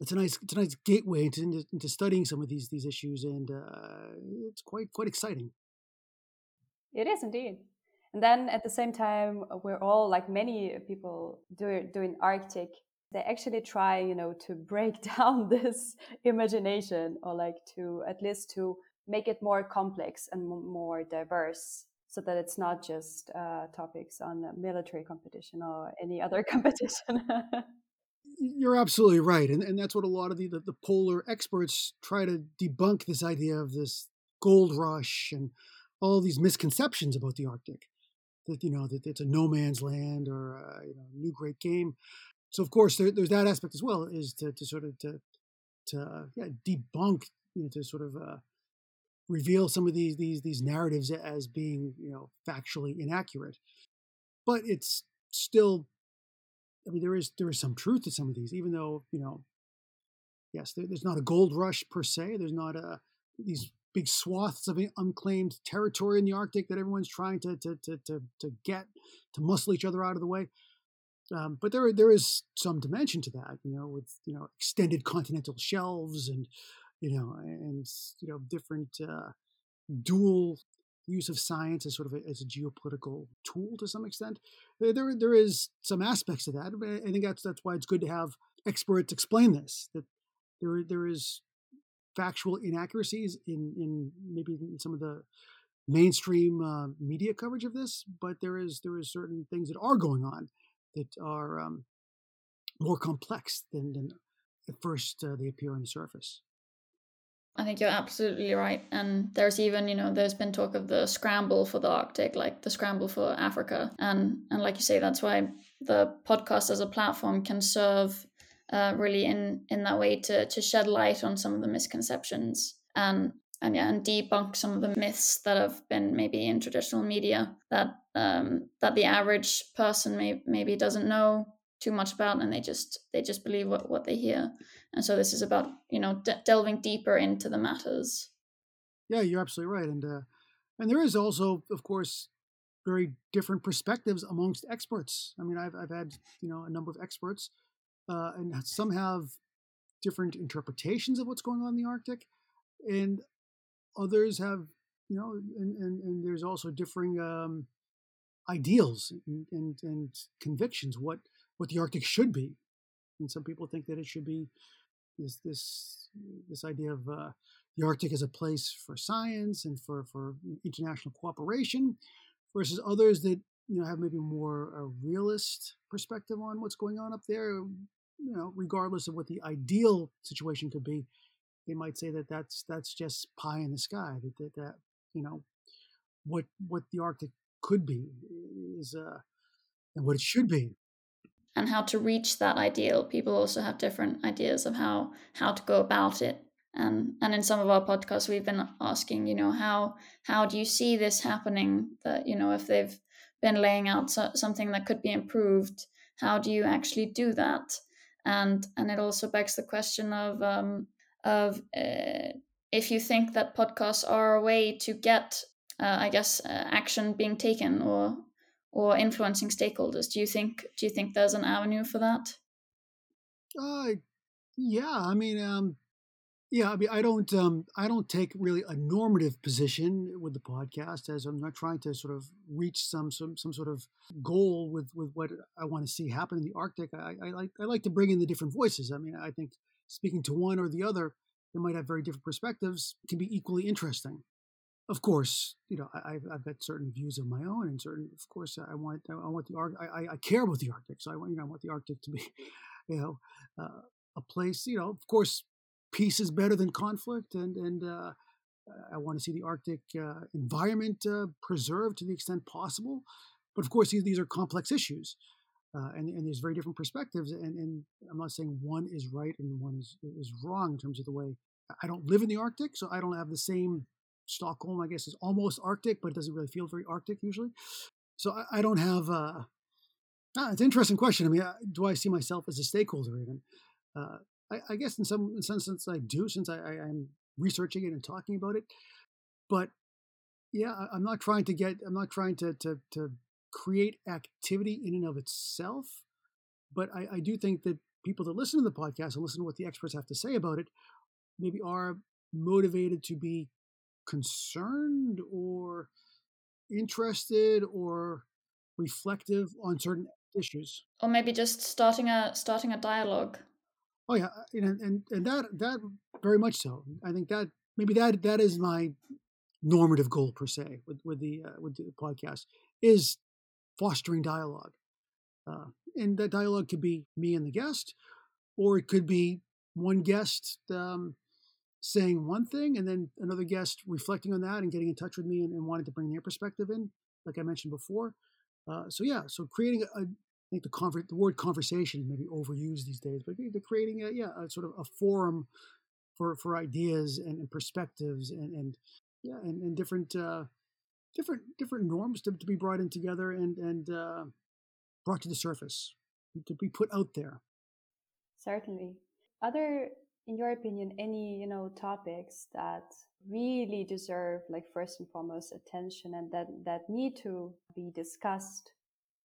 it's a nice it's a nice gateway into, into studying some of these these issues and uh, it's quite quite exciting. It is indeed. And then at the same time, we're all like many people do, doing Arctic. They actually try, you know, to break <laughs> down this imagination or like to at least to make it more complex and more diverse so that it's not just uh, topics on military competition or any other <laughs> competition. You're absolutely right. And, and that's what a lot of the, the, the polar experts try to debunk this idea of this gold rush and all these misconceptions about the Arctic. That you know that it's a no man's land or a, you know new great game. So of course there, there's that aspect as well is to, to sort of to to uh, yeah, debunk you know to sort of uh, reveal some of these these these narratives as being you know factually inaccurate. But it's still, I mean, there is there is some truth to some of these, even though you know, yes, there, there's not a gold rush per se. There's not a these big swaths of unclaimed territory in the Arctic that everyone's trying to to to to, to get to muscle each other out of the way. Um, but there there is some dimension to that, you know, with you know extended continental shelves and you know and you know different uh, dual use of science as sort of a, as a geopolitical tool to some extent. There, there there is some aspects of that. I think that's that's why it's good to have experts explain this. That there there is factual inaccuracies in in maybe in some of the mainstream uh, media coverage of this, but there is there is certain things that are going on that are um, more complex than, than at first uh, they appear on the surface. I think you're absolutely right. And there's even, you know, there's been talk of the scramble for the Arctic, like the scramble for Africa. And and like you say, that's why the podcast as a platform can serve uh, really in in that way to to shed light on some of the misconceptions and and yeah and debunk some of the myths that have been maybe in traditional media that um, that the average person may, maybe doesn't know too much about and they just they just believe what, what they hear. And so this is about you know de- delving deeper into the matters. Yeah you're absolutely right and uh, and there is also of course very different perspectives amongst experts. I mean i've, I've had you know a number of experts uh, and some have different interpretations of what's going on in the Arctic, and others have, you know, and, and, and there's also differing um, ideals and, and, and convictions what what the Arctic should be, and some people think that it should be this this this idea of uh, the Arctic as a place for science and for for international cooperation, versus others that you know have maybe more a realist perspective on what's going on up there you know, regardless of what the ideal situation could be, they might say that that's that's just pie in the sky. That that, that you know, what what the Arctic could be is uh, and what it should be. And how to reach that ideal. People also have different ideas of how how to go about it. And and in some of our podcasts, we've been asking, you know, how how do you see this happening? That you know, if they've been laying out so, something that could be improved, how do you actually do that? and and it also begs the question of um, of uh, if you think that podcasts are a way to get, uh, I guess, uh, action being taken or or influencing stakeholders. Do you think do you think there's an avenue for that? Uh, yeah. I mean, um, yeah, I mean, I don't, um, I don't take really a normative position with the podcast, as I'm not trying to sort of reach some some some sort of goal with with what I want to see happen in the Arctic. I, I like I like to bring in the different voices. I mean, I think speaking to one or the other they might have very different perspectives can be equally interesting. Of course, you know, I, have I've got certain views of my own, and certain, of course, I want I want the Arctic. I, I care about the Arctic, so I want you know I want the Arctic to be, <laughs> you know, uh, a place. You know, of course, peace is better than conflict, and and uh, I want to see the Arctic uh, environment uh, preserved to the extent possible. But of course, these, these are complex issues. Uh, and, and there's very different perspectives. And, and I'm not saying one is right and one is, is wrong in terms of the way I don't live in the Arctic, so I don't have the same Stockholm, I guess, is almost Arctic, but it doesn't really feel very Arctic usually. So I, I don't have. Uh, ah, it's an interesting question. I mean, uh, do I see myself as a stakeholder even? Uh, I, I, guess in some in some sense I do, since I, I, am researching it and talking about it. But yeah, I, I'm not trying to get. I'm not trying to to to create activity in and of itself. But I, I do think that people that listen to the podcast and listen to what the experts have to say about it maybe are motivated to be concerned or interested or reflective on certain issues. Or maybe just starting a starting a dialogue. Oh yeah and and, and that that very much so. I think that maybe that that is my normative goal per se with with the uh, with the podcast is fostering dialogue. Uh, and that dialogue could be me and the guest, or it could be one guest um, saying one thing and then another guest reflecting on that and getting in touch with me and, and wanting to bring their perspective in, like I mentioned before. Uh, so yeah, so creating a, I think the conver- the word conversation maybe overused these days, but the creating a yeah a sort of a forum for for ideas and, and perspectives and and yeah and, and different uh, different different norms to, to be brought in together and and uh, brought to the surface to be put out there certainly other in your opinion any you know topics that really deserve like first and foremost attention and that that need to be discussed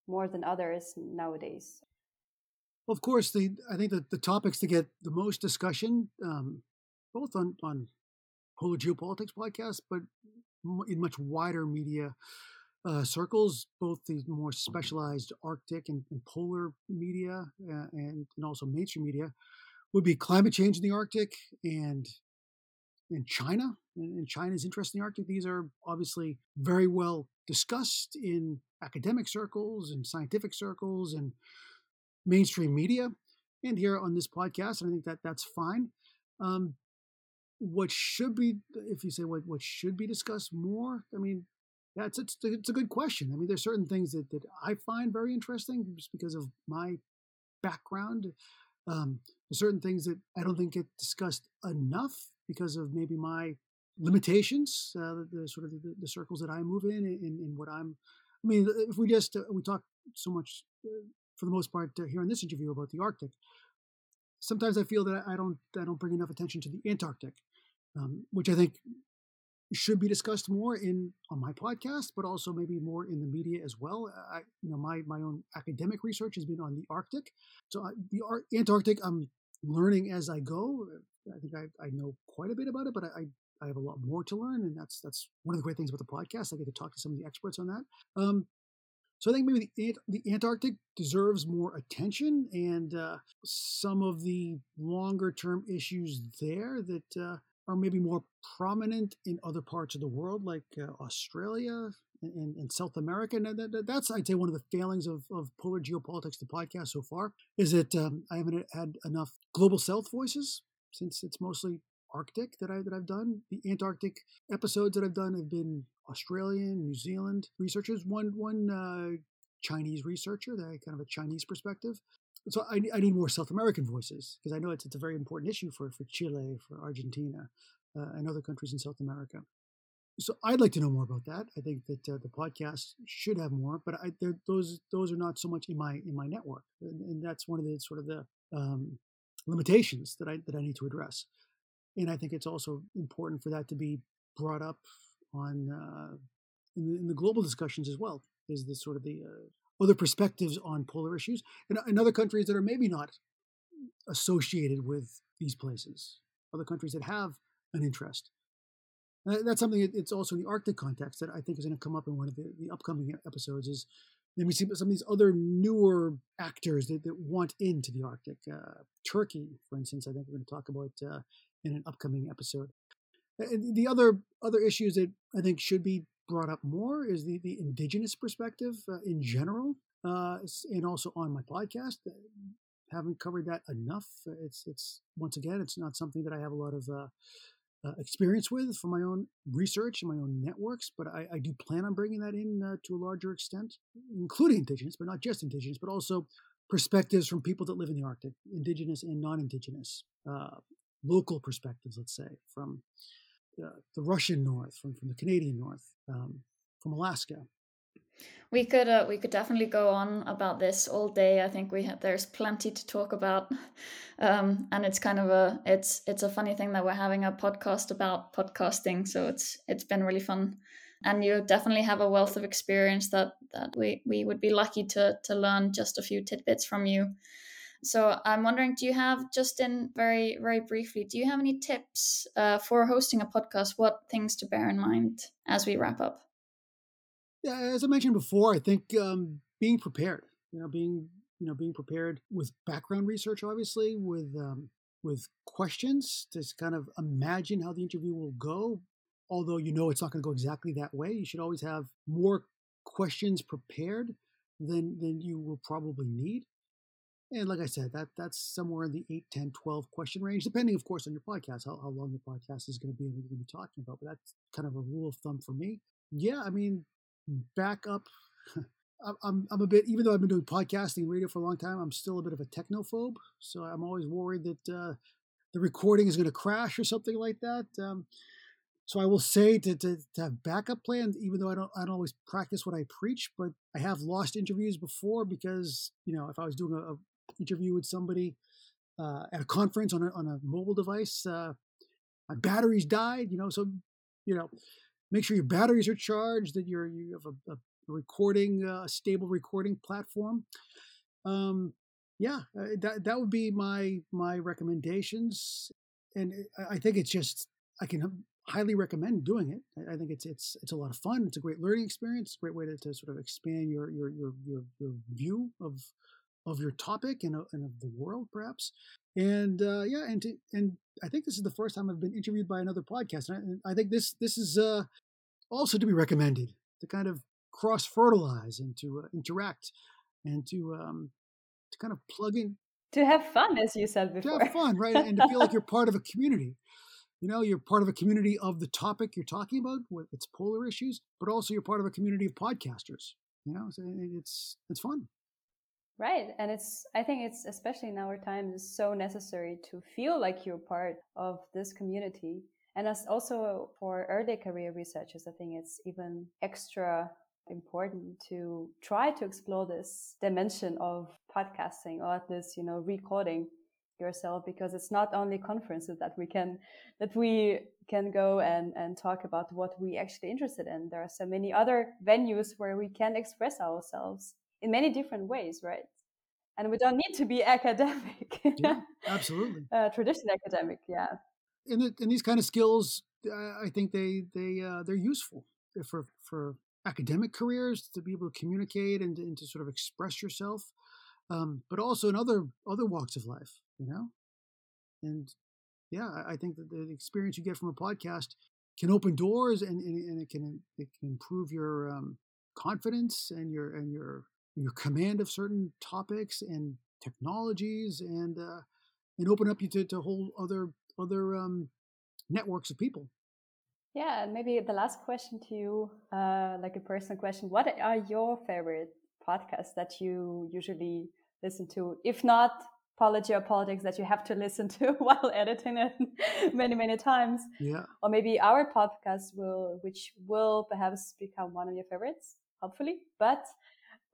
more than others nowadays? Well, of course the i think that the topics to get the most discussion um, both on on polar geopolitics podcast but in much wider media uh, circles, both the more specialized Arctic and, and polar media uh, and, and also mainstream media, would be climate change in the Arctic and in China and, China's interest in the Arctic. These are obviously very well discussed in academic circles and scientific circles and mainstream media and here on this podcast. And I think that that's fine. Um, what should be if you say what what should be discussed more i mean that's it's it's, a good question i mean there's certain things that, that i find very interesting just because of my background um, certain things that i don't think get discussed enough because of maybe my limitations uh, the, the, sort of the, the, circles that i move in and, what i'm i mean if we just uh, we talk so much uh, for the most part uh, here in this interview about the arctic sometimes I feel that I don't I don't bring enough attention to the Antarctic, um, which I think should be discussed more in on my podcast, but also maybe more in the media as well. I, you know, my my own academic research has been on the Arctic, so I, the Ar- Antarctic I'm learning as I go. I think I, I know quite a bit about it, but I, I have a lot more to learn, and that's that's one of the great things about the podcast. I get to talk to some of the experts on that. Um, so I think maybe the, the Antarctic deserves more attention, and uh, some of the longer term issues there that uh, are maybe more prominent in other parts of the world, like uh, Australia and, and, South America. And that, that's, I'd say, one of the failings of, of Polar Geopolitics, the podcast so far, is that um, I haven't had enough global South voices since it's mostly Arctic that I that I've done. The Antarctic episodes that I've done have been Australian, New Zealand researchers. One one uh, Chinese researcher, that kind of a Chinese perspective. So I, I need more South American voices because I know it's it's a very important issue for for Chile, for Argentina, uh, and other countries in South America. So I'd like to know more about that. I think that uh, the podcast should have more, but I, those those are not so much in my in my network, and, and that's one of the sort of the um, limitations that I that I need to address and I think it's also important for that to be brought up on uh, in, the, in, the, global discussions as well. Is this sort of the uh, other perspectives on polar issues and in other countries that are maybe not associated with these places, other countries that have an interest. that's something. It's also in the Arctic context that I think is going to come up in one of the, the upcoming episodes. Is then we see some of these other newer actors that, that want into the Arctic. Uh, Turkey, for instance, I think we're going to talk about uh, in an upcoming episode. And the other other issues that I think should be brought up more is the the indigenous perspective uh, in general, uh, and also on my podcast. Uh, haven't covered that enough. It's it's once again, it's not something that I have a lot of uh, uh, experience with for my own research and my own networks, but I, I do plan on bringing that in to a larger extent, including indigenous, but not just indigenous, but also perspectives from people that live in the Arctic, indigenous and non-indigenous, local perspectives, let's say, from uh, the Russian North, from, from the Canadian North, um, from Alaska. We could uh, we could definitely go on about this all day. I think we have, there's plenty to talk about, um, and it's kind of a it's it's a funny thing that we're having a podcast about podcasting. So it's it's been really fun, and you definitely have a wealth of experience that that we we would be lucky to to learn just a few tidbits from you. So I'm wondering, do you have just in very very briefly, do you have any tips uh, for hosting a podcast? What things to bear in mind as we wrap up? Yeah, as I mentioned before, I think um, being prepared, you know, being you know being prepared with background research, obviously, with um, with questions to kind of imagine how the interview will go. Although you know it's not going to go exactly that way, you should always have more questions prepared than than you will probably need. And like I said, that that's somewhere in the 8, 10, 12 question range, depending, of course, on your podcast, how, how long your podcast is going to be and what you're going to be talking about. But that's kind of a rule of thumb for me. Yeah, I mean, back up. <laughs> I'm, I'm a bit, even though I've been doing podcasting radio for a long time, I'm still a bit of a technophobe. So I'm always worried that uh, the recording is going to crash or something like that. Um, so I will say to, to, to, have backup plans, even though I don't, I don't always practice what I preach, but I have lost interviews before because, you know, if I was doing a interview with somebody uh, at a conference on a, on a mobile device, uh, my batteries died, you know, so, you know, make sure your batteries are charged, that you're you have a, a recording, uh, a uh, stable recording platform. Um, yeah, uh, that that would be my my recommendations, and I think it's just I can highly recommend doing it. I think it's it's it's a lot of fun. It's a great learning experience. It's a Great way to, to sort of expand your your your your, your view of of your topic and, and of the world, perhaps. And uh, yeah, and to, and I think this is the first time I've been interviewed by another podcast. And I, I think this this is uh, also to be recommended to kind of cross fertilize and to uh, interact and to um, to kind of plug in to have fun, as you said before. To have fun, right, and to feel like you're <laughs> part of a community. You know, you're part of a community of the topic you're talking about, with its polar issues, but also you're part of a community of podcasters. You know, so it's it's fun. Right. And it's, I think it's, especially in our times, so necessary to feel like you're part of this community. And as also for early career researchers, I think it's even extra important to try to explore this dimension of podcasting or at least, you know, recording yourself because it's not only conferences that we can that we can go and and talk about what we actually interested in there are so many other venues where we can express ourselves in many different ways, right? And we don't need to be <laughs> academic. yeah, <laughs> absolutely. Uh, traditional academic, yeah. And, the, and these kind of skills, I think they they uh, they're useful for for academic careers to be able to communicate and, and to sort of express yourself, um, but also in other other walks of life, you know. And yeah, I think that the experience you get from a podcast can open doors and, and, and it can it can improve your um, confidence and your and your your command of certain topics and technologies and uh, and open up you to, to whole other other um, networks of people. Yeah and maybe the last question to you uh, like a personal question what are your favorite podcasts that you usually listen to? If not Polar Geopolitics that you have to <laughs> listen to <laughs> while editing it <laughs> many many times yeah. or maybe our podcast will which will perhaps become one of your favorites hopefully but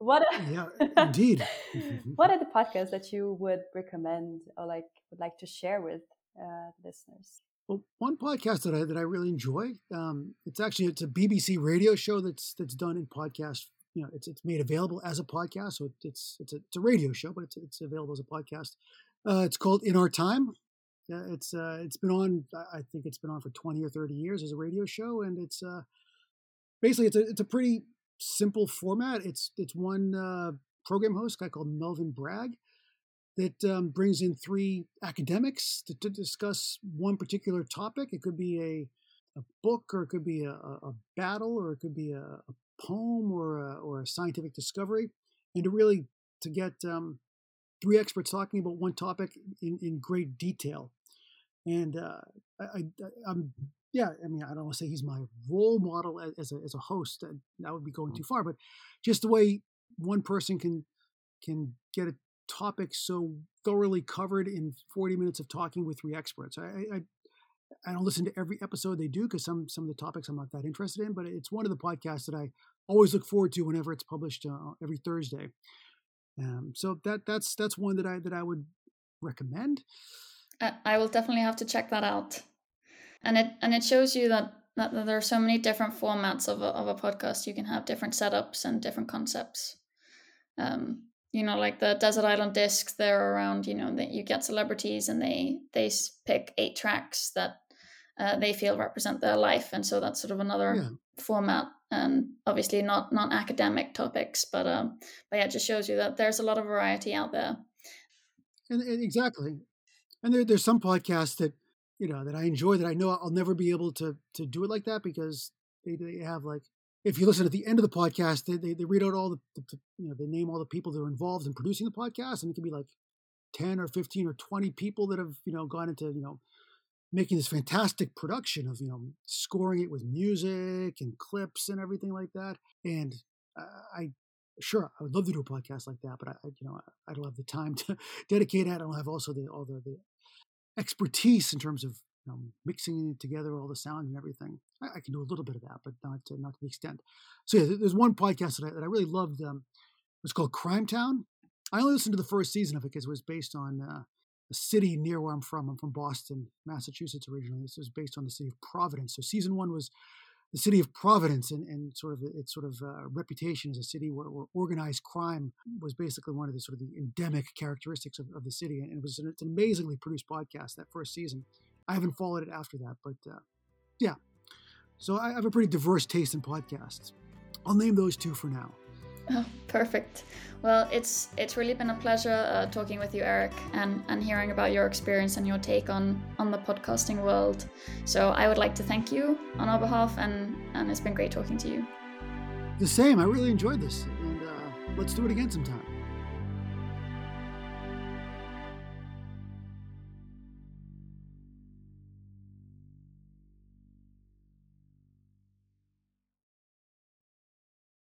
what yeah <laughs> indeed. <laughs> what are the podcasts that you would recommend or like would like to share with uh, listeners? Well one podcast that i that i really enjoy um, it's actually it's a bbc radio show that's that's done in podcast you know it's it's made available as a podcast so it's it's a, it's a radio show but it's, it's available as a podcast. Uh, it's called in our time. Uh, it's uh, it's been on i think it's been on for 20 or 30 years as a radio show and it's uh, basically it's a it's a pretty simple format. It's it's one uh, program host, guy called Melvin Bragg, that um, brings in three academics to, to, discuss one particular topic. It could be a, a book, or it could be a, a battle, or it could be a, a poem, or a, or a scientific discovery, and to really to get um, three experts talking about one topic in, in great detail. And uh, I, I, I'm yeah, I mean, I don't want to say he's my role model as a, as a host. That would be going too far. But just the way one person can can get a topic so thoroughly covered in 40 minutes of talking with three experts. I, I, I don't listen to every episode they do because some some of the topics I'm not that interested in. But it's one of the podcasts that I always look forward to whenever it's published uh, every Thursday. Um, so that that's that's one that I that I would recommend. I will definitely have to check that out and it and it shows you that that, that there are so many different formats of a, of a podcast. You can have different setups and different concepts. Um you know like the desert island discs they're around you know that you get celebrities and they they pick eight tracks that uh, they feel represent their life. And so that's sort of another yeah. format and obviously not not academic topics but um but yeah it just shows you that there's a lot of variety out there. And, and exactly. And there, there's some podcasts that you know that I enjoy that I know I'll never be able to to do it like that because they, they have like if you listen at the end of the podcast they, they, they read out all the, the, you know they name all the people that are involved in producing the podcast and it can be like 10 or 15 or 20 people that have you know gone into you know making this fantastic production of you know scoring it with music and clips and everything like that and uh, i sure i would love to do a podcast like that but i you know i don't have the time <laughs> to dedicate it i don't have also the all the, the expertise in terms of you know, mixing together all the sound and everything. I, I, can do a little bit of that, but not to, not to the extent. So yeah, there's one podcast that I, that I really loved. Um, was called Crime Town. I only listened to the first season of it because it was based on uh, a city near where I'm from. I'm from Boston, Massachusetts originally. This was based on the city of Providence. So season one was the city of Providence and, and sort of its sort of uh, reputation as a city where, where, organized crime was basically one of the sort of the endemic characteristics of, of the city. And it was an, it's an amazingly produced podcast that first season. I haven't followed it after that, but uh, yeah. So I have a pretty diverse taste in podcasts. I'll name those two for now. Oh, perfect. Well, it's it's really been a pleasure uh, talking with you, Eric, and and hearing about your experience and your take on on the podcasting world. So I would like to thank you on our behalf, and and it's been great talking to you. The same. I really enjoyed this, and uh, let's do it again sometime.